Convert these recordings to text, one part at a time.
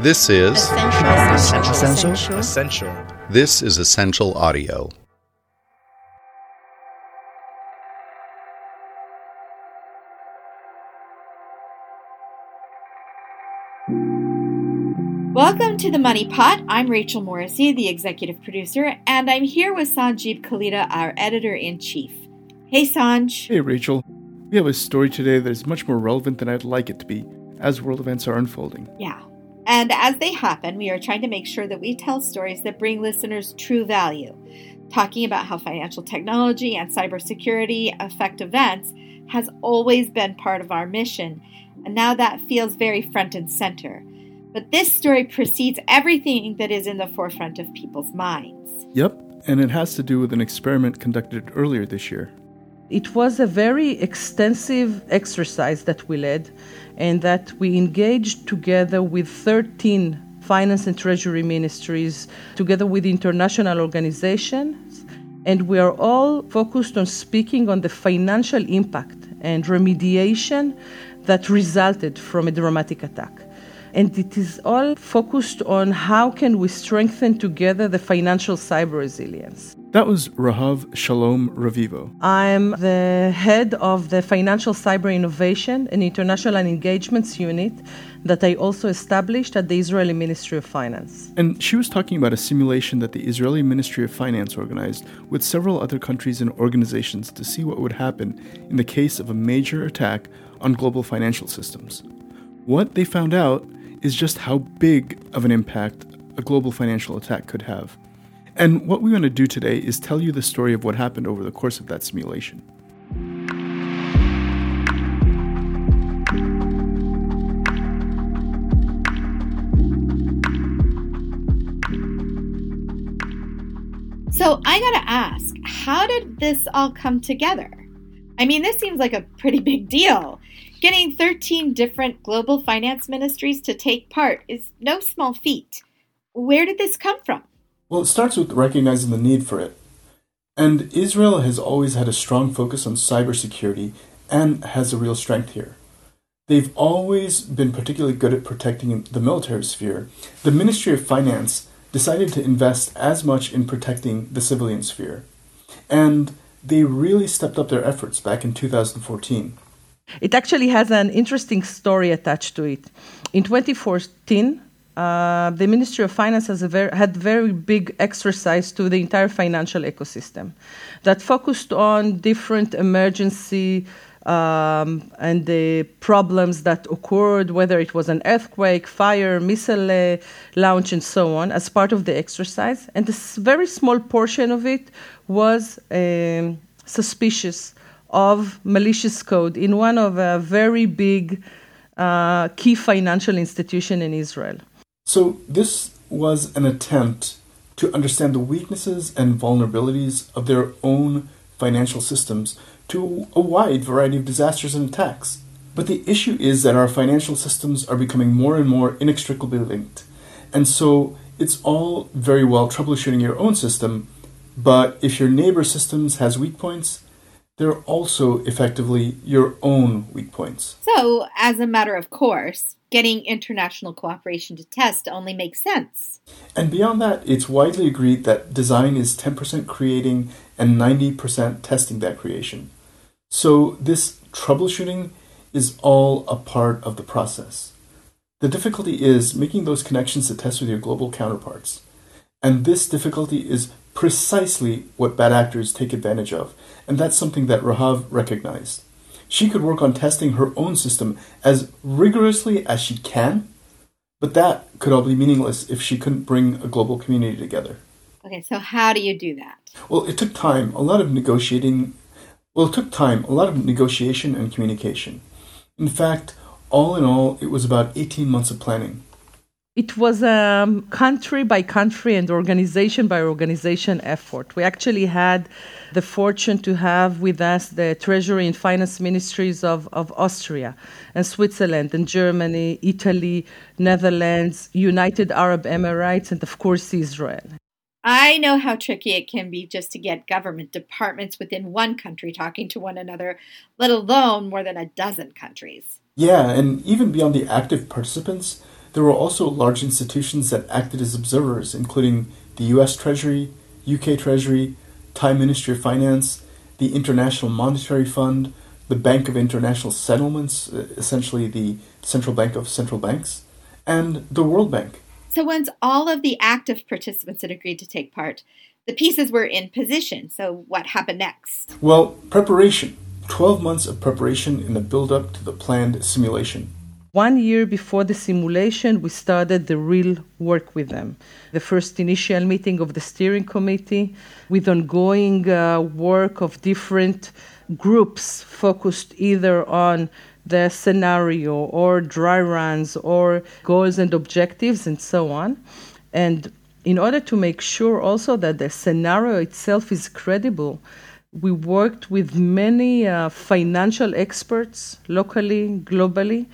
This is Ascential. Ascential. Ascential. this is Ascential audio. Welcome to the Money Pot. I'm Rachel Morrissey, the executive producer, and I'm here with Sanjib Kalita, our editor in chief. Hey, Sanj. Hey, Rachel. We have a story today that is much more relevant than I'd like it to be as world events are unfolding. Yeah. And as they happen, we are trying to make sure that we tell stories that bring listeners true value. Talking about how financial technology and cybersecurity affect events has always been part of our mission, and now that feels very front and center. But this story precedes everything that is in the forefront of people's minds. Yep, and it has to do with an experiment conducted earlier this year. It was a very extensive exercise that we led, and that we engaged together with 13 finance and treasury ministries, together with international organizations, and we are all focused on speaking on the financial impact and remediation that resulted from a dramatic attack. And it is all focused on how can we strengthen together the financial cyber resilience. That was Rahav Shalom Revivo. I'm the head of the Financial Cyber Innovation and International Engagements Unit that I also established at the Israeli Ministry of Finance. And she was talking about a simulation that the Israeli Ministry of Finance organized with several other countries and organizations to see what would happen in the case of a major attack on global financial systems. What they found out is just how big of an impact a global financial attack could have. And what we want to do today is tell you the story of what happened over the course of that simulation. So I gotta ask, how did this all come together? I mean, this seems like a pretty big deal. Getting 13 different global finance ministries to take part is no small feat. Where did this come from? Well, it starts with recognizing the need for it. And Israel has always had a strong focus on cybersecurity and has a real strength here. They've always been particularly good at protecting the military sphere. The Ministry of Finance decided to invest as much in protecting the civilian sphere. And they really stepped up their efforts back in 2014. It actually has an interesting story attached to it. In 2014, uh, the Ministry of Finance has a very, had very big exercise to the entire financial ecosystem that focused on different emergency um, and the problems that occurred, whether it was an earthquake, fire, missile uh, launch, and so on, as part of the exercise. And this very small portion of it was um, suspicious of malicious code in one of a very big uh, key financial institution in Israel. So, this was an attempt to understand the weaknesses and vulnerabilities of their own financial systems to a wide variety of disasters and attacks. But the issue is that our financial systems are becoming more and more inextricably linked. And so it's all very well troubleshooting your own system, but if your neighbor systems has weak points, they're also effectively your own weak points. So, as a matter of course, getting international cooperation to test only makes sense. And beyond that, it's widely agreed that design is 10% creating and 90% testing that creation. So, this troubleshooting is all a part of the process. The difficulty is making those connections to test with your global counterparts. And this difficulty is precisely what bad actors take advantage of, and that's something that Rahav recognized. She could work on testing her own system as rigorously as she can, but that could all be meaningless if she couldn't bring a global community together. Okay, so how do you do that? Well, it took time, a lot of negotiating. Well, it took time, a lot of negotiation and communication. In fact, all in all, it was about 18 months of planning. It was a um, country by country and organization by organization effort. We actually had the fortune to have with us the Treasury and Finance Ministries of, of Austria and Switzerland and Germany, Italy, Netherlands, United Arab Emirates, and of course Israel. I know how tricky it can be just to get government departments within one country talking to one another, let alone more than a dozen countries. Yeah, and even beyond the active participants, there were also large institutions that acted as observers, including the US Treasury, UK Treasury, Thai Ministry of Finance, the International Monetary Fund, the Bank of International Settlements, uh, essentially the central bank of central banks, and the World Bank. So, once all of the active participants had agreed to take part, the pieces were in position. So, what happened next? Well, preparation. 12 months of preparation in the build up to the planned simulation. One year before the simulation, we started the real work with them. The first initial meeting of the steering committee, with ongoing uh, work of different groups focused either on the scenario or dry runs or goals and objectives and so on. And in order to make sure also that the scenario itself is credible, we worked with many uh, financial experts locally, globally,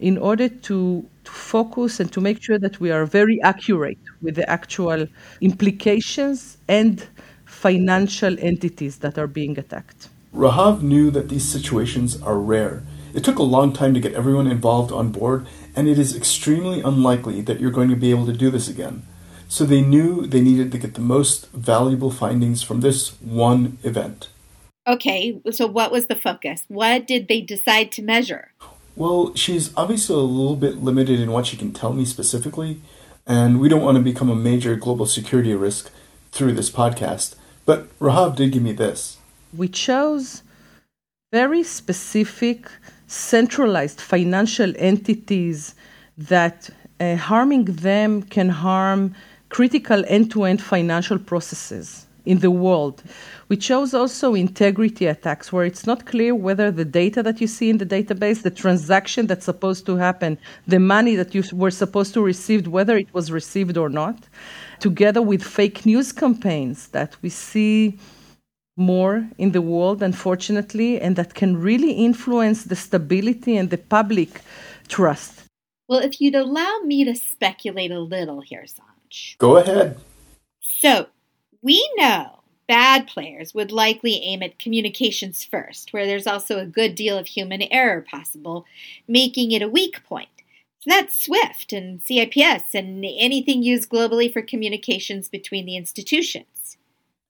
in order to, to focus and to make sure that we are very accurate with the actual implications and financial entities that are being attacked. Rahav knew that these situations are rare. It took a long time to get everyone involved on board, and it is extremely unlikely that you're going to be able to do this again. So they knew they needed to get the most valuable findings from this one event. Okay, so what was the focus? What did they decide to measure? Well, she's obviously a little bit limited in what she can tell me specifically, and we don't want to become a major global security risk through this podcast. But Rahav did give me this. We chose very specific, centralized financial entities that uh, harming them can harm critical end to end financial processes in the world. We chose also integrity attacks, where it's not clear whether the data that you see in the database, the transaction that's supposed to happen, the money that you were supposed to receive, whether it was received or not, together with fake news campaigns that we see more in the world, unfortunately, and that can really influence the stability and the public trust. Well, if you'd allow me to speculate a little here, Sanj. Go ahead. So, we know bad players would likely aim at communications first, where there's also a good deal of human error possible, making it a weak point. So that's SWIFT and CIPS and anything used globally for communications between the institutions.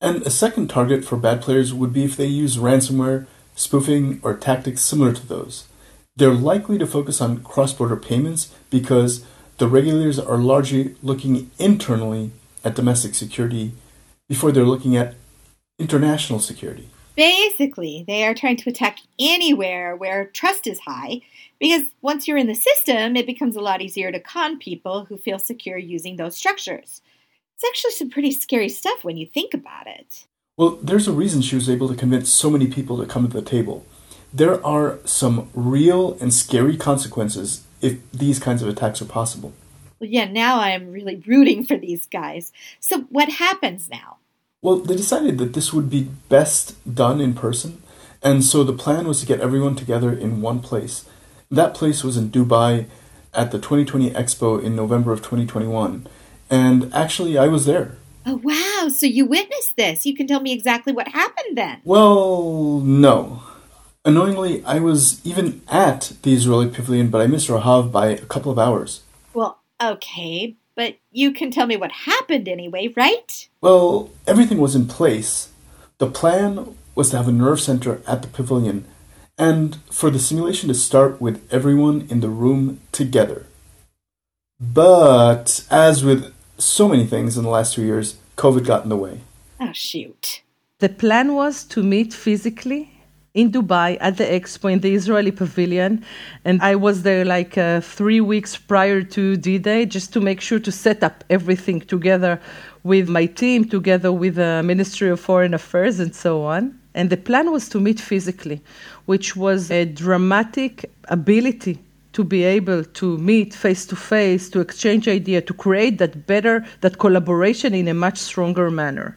And a second target for bad players would be if they use ransomware, spoofing, or tactics similar to those. They're likely to focus on cross border payments because the regulators are largely looking internally at domestic security before they're looking at international security. Basically, they are trying to attack anywhere where trust is high because once you're in the system, it becomes a lot easier to con people who feel secure using those structures. It's actually some pretty scary stuff when you think about it. Well, there's a reason she was able to convince so many people to come to the table. There are some real and scary consequences if these kinds of attacks are possible. Well, yeah, now I'm really rooting for these guys. So, what happens now? Well, they decided that this would be best done in person, and so the plan was to get everyone together in one place. That place was in Dubai at the 2020 Expo in November of 2021, and actually, I was there. Oh, wow. So you witnessed this. You can tell me exactly what happened then. Well, no. Annoyingly, I was even at the Israeli pavilion, but I missed Rahav by a couple of hours. Well, okay, but you can tell me what happened anyway, right? Well, everything was in place. The plan was to have a nerve center at the pavilion and for the simulation to start with everyone in the room together. But as with so many things in the last two years, COVID got in the way. Oh, shoot. The plan was to meet physically in Dubai at the expo in the Israeli pavilion. And I was there like uh, three weeks prior to D Day just to make sure to set up everything together with my team, together with the Ministry of Foreign Affairs, and so on. And the plan was to meet physically, which was a dramatic ability to be able to meet face to face, to exchange idea, to create that better, that collaboration in a much stronger manner.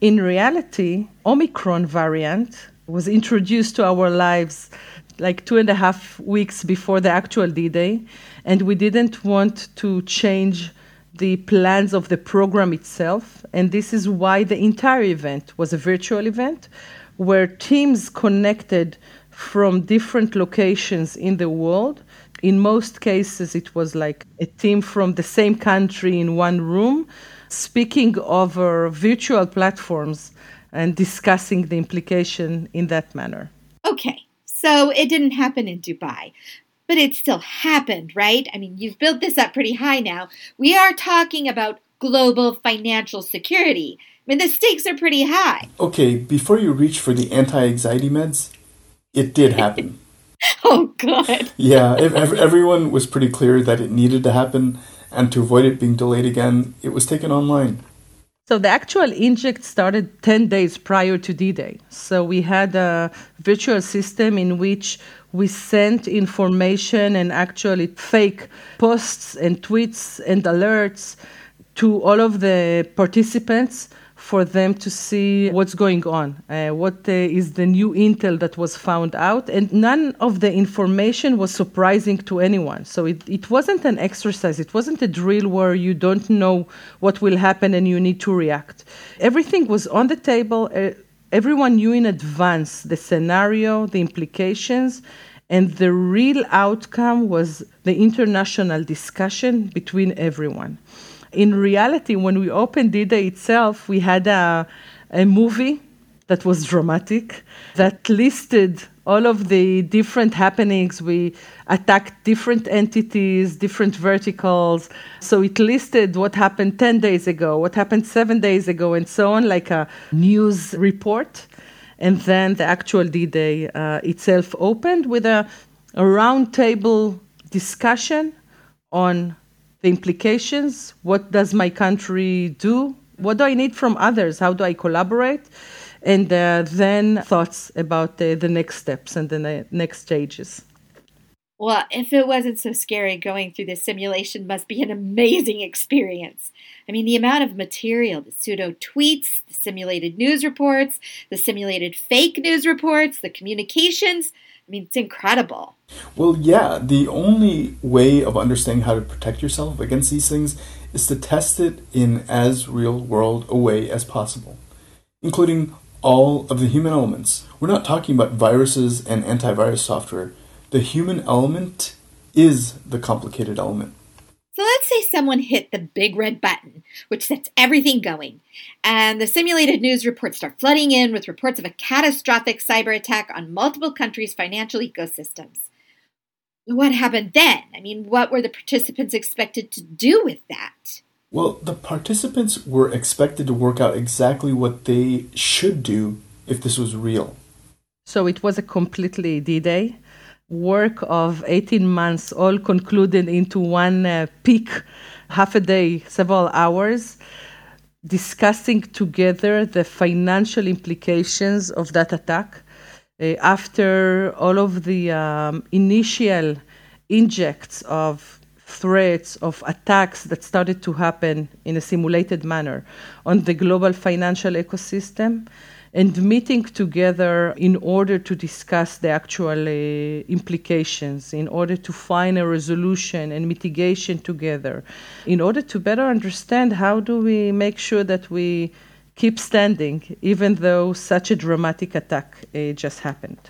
In reality, Omicron variant was introduced to our lives like two and a half weeks before the actual D Day, and we didn't want to change the plans of the program itself. And this is why the entire event was a virtual event where teams connected from different locations in the world In most cases, it was like a team from the same country in one room speaking over virtual platforms and discussing the implication in that manner. Okay, so it didn't happen in Dubai, but it still happened, right? I mean, you've built this up pretty high now. We are talking about global financial security. I mean, the stakes are pretty high. Okay, before you reach for the anti anxiety meds, it did happen. oh, God. yeah, everyone was pretty clear that it needed to happen, and to avoid it being delayed again, it was taken online. So the actual inject started 10 days prior to D-Day. So we had a virtual system in which we sent information and actually fake posts and tweets and alerts to all of the participants for them to see what's going on, uh, what uh, is the new intel that was found out. And none of the information was surprising to anyone. So it, it wasn't an exercise, it wasn't a drill where you don't know what will happen and you need to react. Everything was on the table. Uh, everyone knew in advance the scenario, the implications, and the real outcome was the international discussion between everyone in reality, when we opened D-Day itself, we had a, a movie that was dramatic that listed all of the different happenings. We attacked different entities, different verticals. So it listed what happened 10 days ago, what happened seven days ago, and so on, like a news report. And then the actual D Day uh, itself opened with a, a roundtable discussion on the implications. What does my country do? What do I need from others? How do I collaborate? And uh, then thoughts about the, the next steps and the ne- next stages. Well, if it wasn't so scary, going through this simulation must be an amazing experience. I mean, the amount of material, the pseudo tweets, the simulated news reports, the simulated fake news reports, the communications. I mean, it's incredible. Well, yeah, the only way of understanding how to protect yourself against these things is to test it in as real world a way as possible, including all of the human elements. We're not talking about viruses and antivirus software. The human element is the complicated element. So let's say someone hit the big red button, which sets everything going, and the simulated news reports start flooding in with reports of a catastrophic cyber attack on multiple countries' financial ecosystems. What happened then? I mean, what were the participants expected to do with that? Well, the participants were expected to work out exactly what they should do if this was real. So it was a completely D Day work of 18 months all concluded into one uh, peak, half a day, several hours, discussing together the financial implications of that attack. Uh, after all of the um, initial injects of threats, of attacks that started to happen in a simulated manner on the global financial ecosystem, and meeting together in order to discuss the actual uh, implications, in order to find a resolution and mitigation together, in order to better understand how do we make sure that we keep standing even though such a dramatic attack uh, just happened.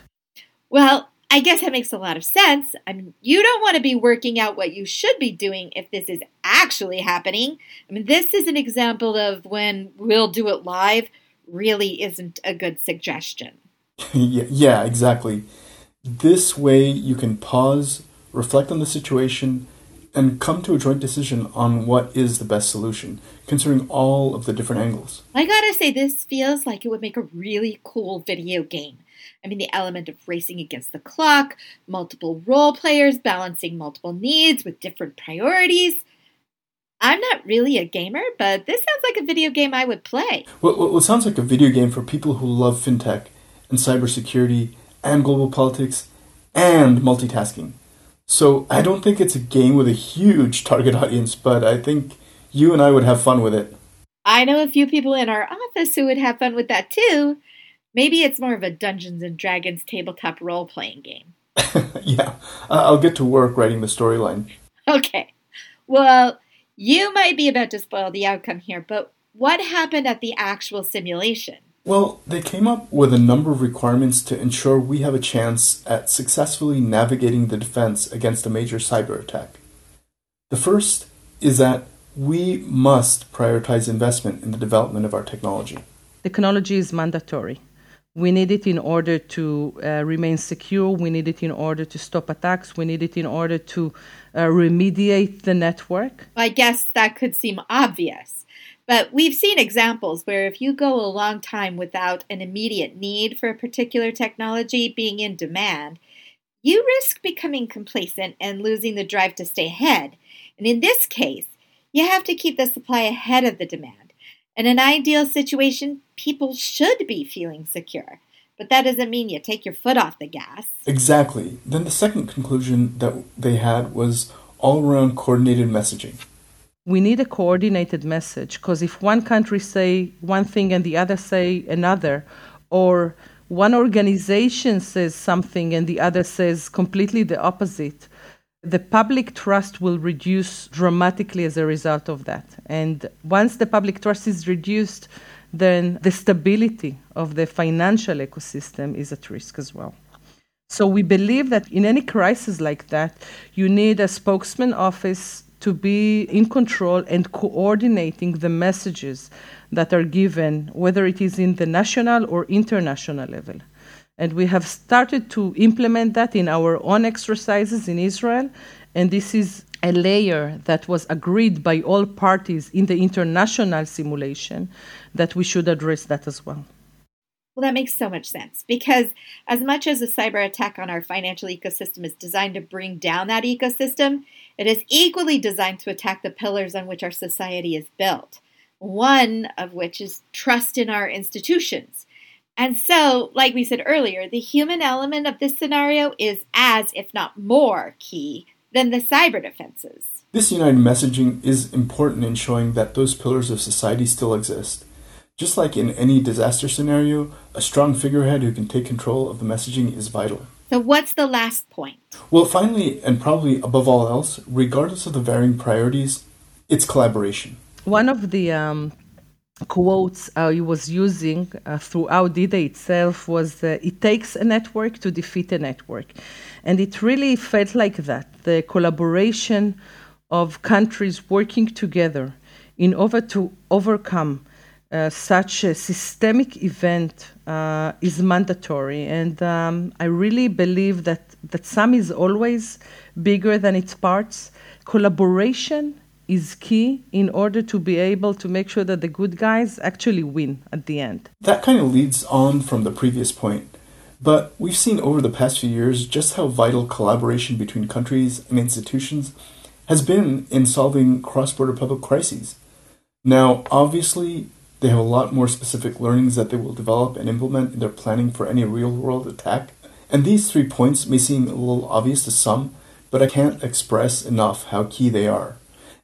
Well, I guess that makes a lot of sense. I mean, you don't want to be working out what you should be doing if this is actually happening. I mean, this is an example of when we'll do it live really isn't a good suggestion. yeah, yeah, exactly. This way you can pause, reflect on the situation, and come to a joint decision on what is the best solution, considering all of the different angles. I gotta say, this feels like it would make a really cool video game. I mean, the element of racing against the clock, multiple role players balancing multiple needs with different priorities. I'm not really a gamer, but this sounds like a video game I would play. Well, well, it sounds like a video game for people who love fintech and cybersecurity and global politics and multitasking. So I don't think it's a game with a huge target audience, but I think you and I would have fun with it. I know a few people in our office who would have fun with that too. Maybe it's more of a Dungeons and Dragons tabletop role playing game. yeah, I'll get to work writing the storyline. Okay. Well, you might be about to spoil the outcome here, but what happened at the actual simulation? Well, they came up with a number of requirements to ensure we have a chance at successfully navigating the defense against a major cyber attack. The first is that we must prioritize investment in the development of our technology. Technology is mandatory. We need it in order to uh, remain secure. We need it in order to stop attacks. We need it in order to uh, remediate the network. I guess that could seem obvious. But we've seen examples where if you go a long time without an immediate need for a particular technology being in demand, you risk becoming complacent and losing the drive to stay ahead. And in this case, you have to keep the supply ahead of the demand. In an ideal situation, people should be feeling secure. But that doesn't mean you take your foot off the gas. Exactly. Then the second conclusion that they had was all around coordinated messaging. We need a coordinated message because if one country say one thing and the other say another, or one organization says something and the other says completely the opposite, the public trust will reduce dramatically as a result of that. And once the public trust is reduced, then the stability of the financial ecosystem is at risk as well. So we believe that in any crisis like that, you need a spokesman office to be in control and coordinating the messages that are given, whether it is in the national or international level. And we have started to implement that in our own exercises in Israel. And this is a layer that was agreed by all parties in the international simulation that we should address that as well. Well, that makes so much sense because, as much as a cyber attack on our financial ecosystem is designed to bring down that ecosystem, it is equally designed to attack the pillars on which our society is built. One of which is trust in our institutions. And so, like we said earlier, the human element of this scenario is as, if not more, key than the cyber defenses. This united messaging is important in showing that those pillars of society still exist. Just like in any disaster scenario, a strong figurehead who can take control of the messaging is vital. So, what's the last point? Well, finally, and probably above all else, regardless of the varying priorities, it's collaboration. One of the um, quotes uh, he was using uh, throughout D-Day itself was uh, it takes a network to defeat a network. And it really felt like that, the collaboration of countries working together in order to overcome uh, such a systemic event uh, is mandatory. And um, I really believe that, that sum is always bigger than its parts. Collaboration is key in order to be able to make sure that the good guys actually win at the end. That kind of leads on from the previous point. But we've seen over the past few years just how vital collaboration between countries and institutions has been in solving cross border public crises. Now, obviously, they have a lot more specific learnings that they will develop and implement in their planning for any real world attack. And these three points may seem a little obvious to some, but I can't express enough how key they are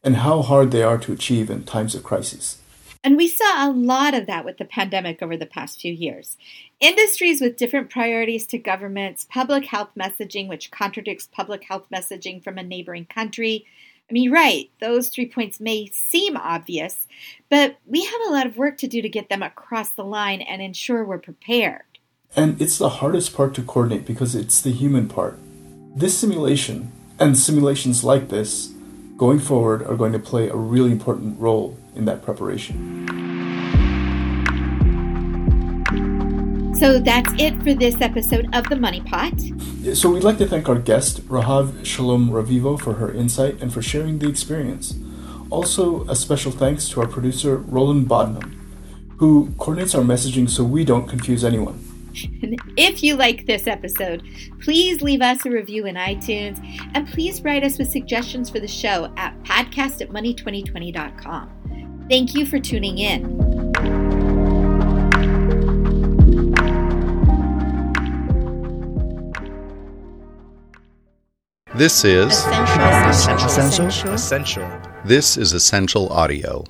and how hard they are to achieve in times of crisis. And we saw a lot of that with the pandemic over the past few years. Industries with different priorities to governments, public health messaging, which contradicts public health messaging from a neighboring country. I mean, right, those three points may seem obvious, but we have a lot of work to do to get them across the line and ensure we're prepared. And it's the hardest part to coordinate because it's the human part. This simulation, and simulations like this, going forward are going to play a really important role in that preparation. So that's it for this episode of The Money Pot. So we'd like to thank our guest, Rahav Shalom Revivo, for her insight and for sharing the experience. Also, a special thanks to our producer, Roland Bodenham, who coordinates our messaging so we don't confuse anyone. And if you like this episode, please leave us a review in iTunes and please write us with suggestions for the show at podcast at money2020.com. Thank you for tuning in. This is Ascential. Ascential. This is Ascential Audio.